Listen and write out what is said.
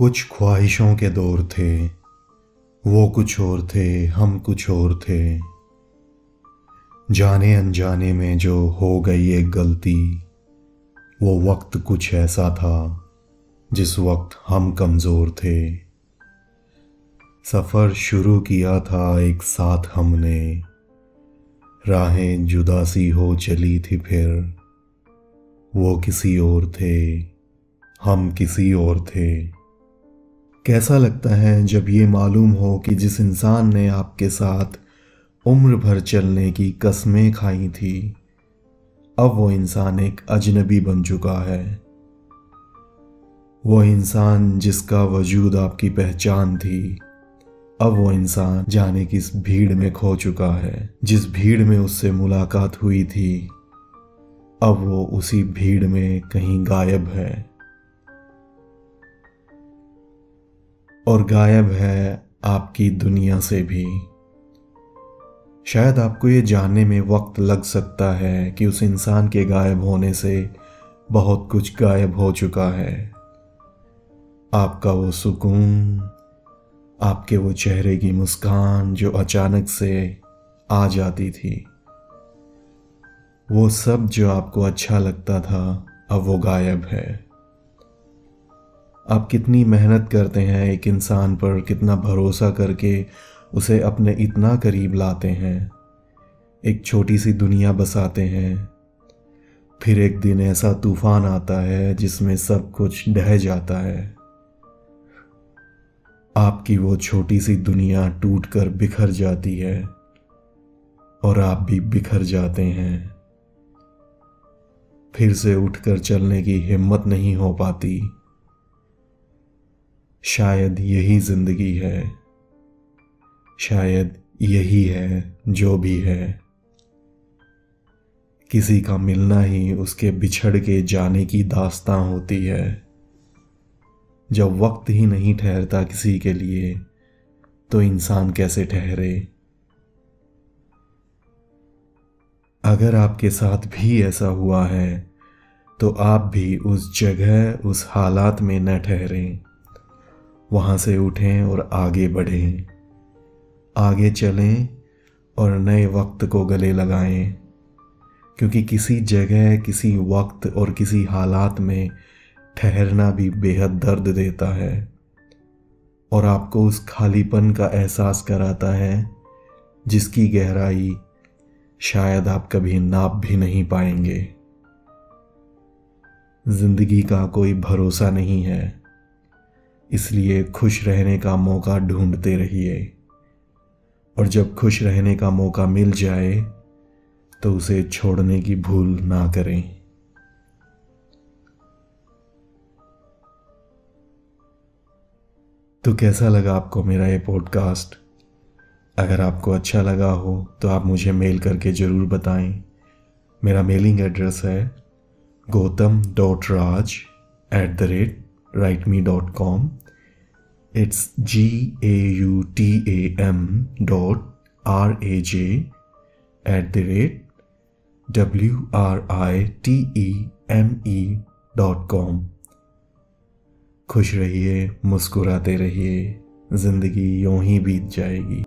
कुछ ख्वाहिशों के दौर थे, वो कुछ और थे, हम कुछ और थे। जाने अनजाने में जो हो गई एक गलती, वो वक्त कुछ ऐसा था, जिस वक्त हम कमज़ोर थे। सफ़र शुरू किया था एक साथ हमने, राहें जुदा सी हो चली थी फिर, वो किसी और थे, हम किसी और थे। कैसा लगता है जब ये मालूम हो कि जिस इंसान ने आपके साथ उम्र भर चलने की कस्में खाई थी, अब वो इंसान एक अजनबी बन चुका है। वो इंसान जिसका वजूद आपकी पहचान थी, अब वो इंसान जाने किस भीड़ में खो चुका है, जिस भीड़ में उससे मुलाकात हुई थी, अब वो उसी भीड़ में कहीं गायब है। और गायब है आपकी दुनिया से भी। शायद आपको ये जानने में वक्त लग सकता है कि उस इंसान के गायब होने से बहुत कुछ गायब हो चुका है। आपका वो सुकून, आपके वो चेहरे की मुस्कान जो अचानक से आ जाती थी। वो सब जो आपको अच्छा लगता था, अब वो गायब है। आप कितनी मेहनत करते हैं एक इंसान पर, कितना भरोसा करके उसे अपने इतना करीब लाते हैं। एक छोटी सी दुनिया बसाते हैं। फिर एक दिन ऐसा तूफ़ान आता है जिसमें सब कुछ ढह जाता है। आपकी वो छोटी सी दुनिया टूटकर बिखर जाती है और आप भी बिखर जाते हैं। फिर से उठकर चलने की हिम्मत नहीं हो पाती। शायद यही ज़िंदगी है। शायद यही है जो भी है। किसी का मिलना ही उसके बिछड़ के जाने की दास्तां होती है। जब वक्त ही नहीं ठहरता किसी के लिए तो इंसान कैसे ठहरे? अगर आपके साथ भी ऐसा हुआ है तो आप भी उस जगह, उस हालात में न ठहरें। वहाँ से उठें और आगे बढ़ें। आगे चलें और नए वक्त को गले लगाएँ, क्योंकि किसी जगह, किसी वक्त और किसी हालात में ठहरना भी बेहद दर्द देता है। और आपको उस खालीपन का एहसास कराता है, जिसकी गहराई शायद आप कभी नाप भी नहीं पाएँगे। ज़िंदगी का कोई भरोसा नहीं है। इसलिए खुश रहने का मौका ढूंढते रहिए। और जब खुश रहने का मौका मिल जाए तो उसे छोड़ने की भूल ना करें। तो कैसा लगा आपको मेरा ये पॉडकास्ट अगर आपको अच्छा लगा हो तो आप मुझे मेल करके ज़रूर बताएँ। मेरा मेलिंग एड्रेस है Gautam dot Raj at the rate write me dot com It's G A U T A M dot R A J at the rate W R I T E M E dot com खुश रहिए, मुस्कुराते रहिए, ज़िंदगी यूँ ही बीत जाएगी।